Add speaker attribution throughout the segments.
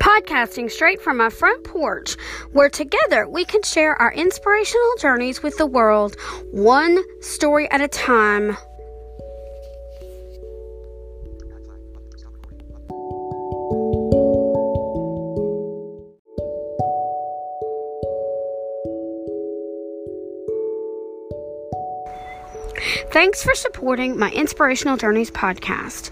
Speaker 1: podcasting straight from my front porch, where together we can share our inspirational journeys with the world, one story at a time. Thanks for supporting my Inspirational Journeys podcast.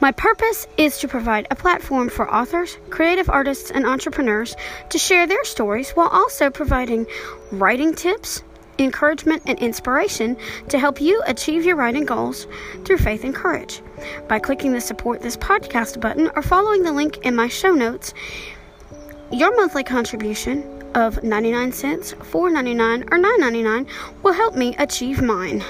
Speaker 1: My purpose is to provide a platform for authors, creative artists, and entrepreneurs to share their stories while also providing writing tips, encouragement, and inspiration to help you achieve your writing goals through faith and courage. By clicking the support this podcast button or following the link in my show notes, your monthly contribution of 99 cents, 4.99 or 9.99 will help me achieve mine.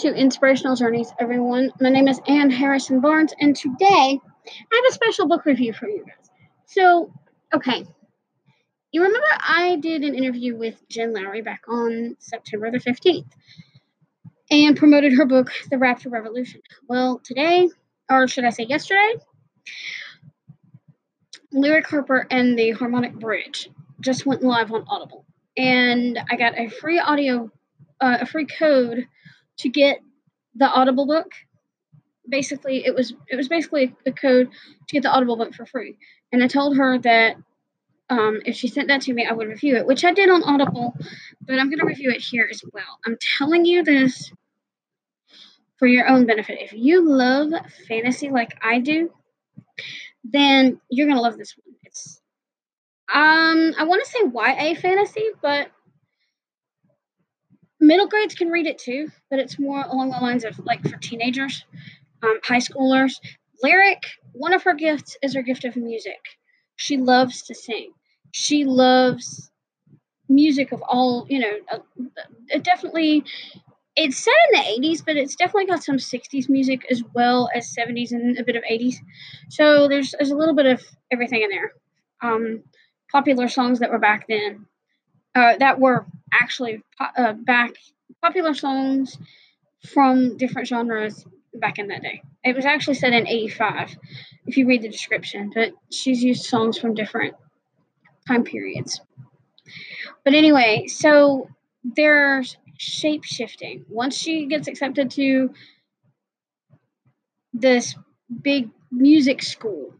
Speaker 1: To Inspirational Journeys, everyone. My name is Ann Harrison Barnes, and today I have a special book review for you guys. So, okay, you remember I did an interview with Jen Lowry back on September the 15th and promoted her book, The Rapture Revolution. Well, today, or should I say yesterday, Lyric Harper and the Harmonic Bridge just went live on Audible. And I got a free audio, uh, a free code to get the Audible book. Basically, it was it was basically a code to get the Audible book for free. And I told her that um, if she sent that to me, I would review it, which I did on Audible, but I'm going to review it here as well. I'm telling you this for your own benefit. If you love fantasy like I do, then you're going to love this one. It's um I want to say YA fantasy, but middle grades can read it too, but it's more along the lines of like for teenagers, um, high schoolers. Lyric, one of her gifts is her gift of music. She loves to sing. She loves music of all, you know, uh, it definitely, it's set in the 80s, but it's definitely got some 60s music as well as 70s and a bit of 80s. So there's, there's a little bit of everything in there. Um, popular songs that were back then, uh, that were actually uh, back popular songs from different genres back in that day. It was actually set in 85 if you read the description, but she's used songs from different time periods. But anyway, so there's shape shifting. Once she gets accepted to this big music school,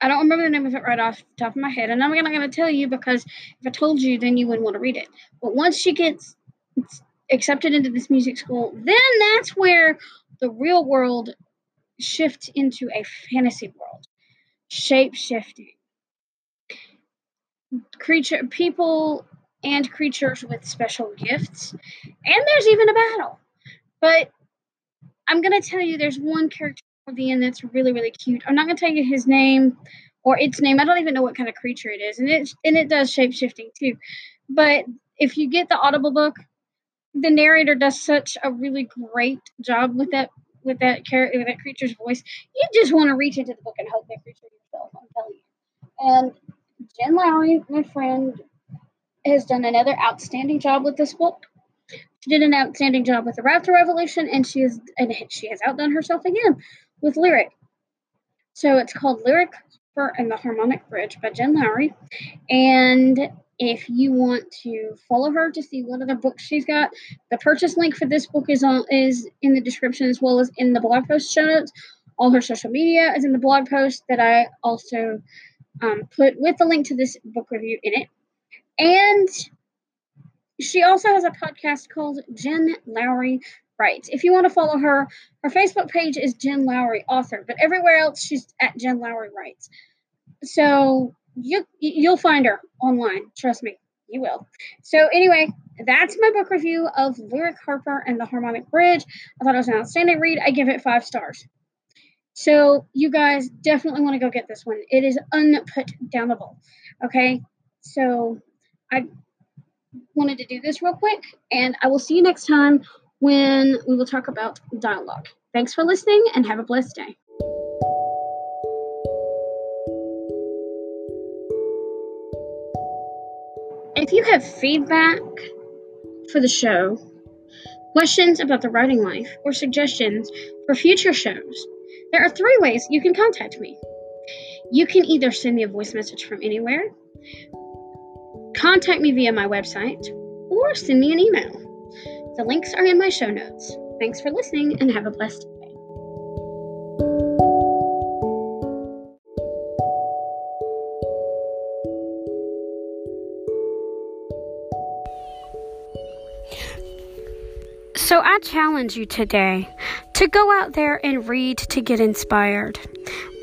Speaker 1: I don't remember the name of it right off the top of my head, and I'm not going to tell you because if I told you, then you wouldn't want to read it. But once she gets accepted into this music school, then that's where the real world shifts into a fantasy world, shape shifting. Creature, people, and creatures with special gifts, and there's even a battle. But I'm gonna tell you, there's one character the end that's really really cute. I'm not gonna tell you his name or its name. I don't even know what kind of creature it is, and it and it does shape shifting too. But if you get the Audible book, the narrator does such a really great job with that with that character with that creature's voice. You just want to reach into the book and hug that creature yourself. I'm telling you. And Jen Lowry, my friend, has done another outstanding job with this book. She did an outstanding job with the Raptor Revolution, and she is and she has outdone herself again with Lyric. So it's called Lyric and the Harmonic Bridge by Jen Lowry. And if you want to follow her to see what other books she's got, the purchase link for this book is on is in the description as well as in the blog post show notes. All her social media is in the blog post that I also um, put with the link to this book review in it. And she also has a podcast called Jen Lowry Writes. If you want to follow her, her Facebook page is Jen Lowry Author, but everywhere else she's at Jen Lowry Writes. So you you'll find her online. Trust me, you will. So anyway, that's my book review of Lyric Harper and the Harmonic Bridge. I thought it was an outstanding read. I give it five stars. So you guys definitely want to go get this one. It is unputdownable. Okay, so I wanted to do this real quick, and I will see you next time when we will talk about dialogue. Thanks for listening, and have a blessed day. If you have feedback for the show, questions about the writing life, or suggestions for future shows, there are three ways you can contact me. You can either send me a voice message from anywhere, contact me via my website, or send me an email. The links are in my show notes. Thanks for listening and have a blessed day. So I challenge you today to go out there and read to get inspired.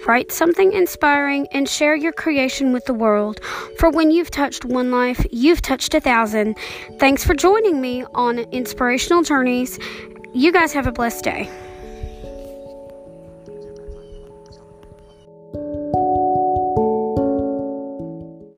Speaker 1: Write something inspiring and share your creation with the world. For when you've touched one life, you've touched a thousand. Thanks for joining me on Inspirational Journeys. You guys have a blessed day.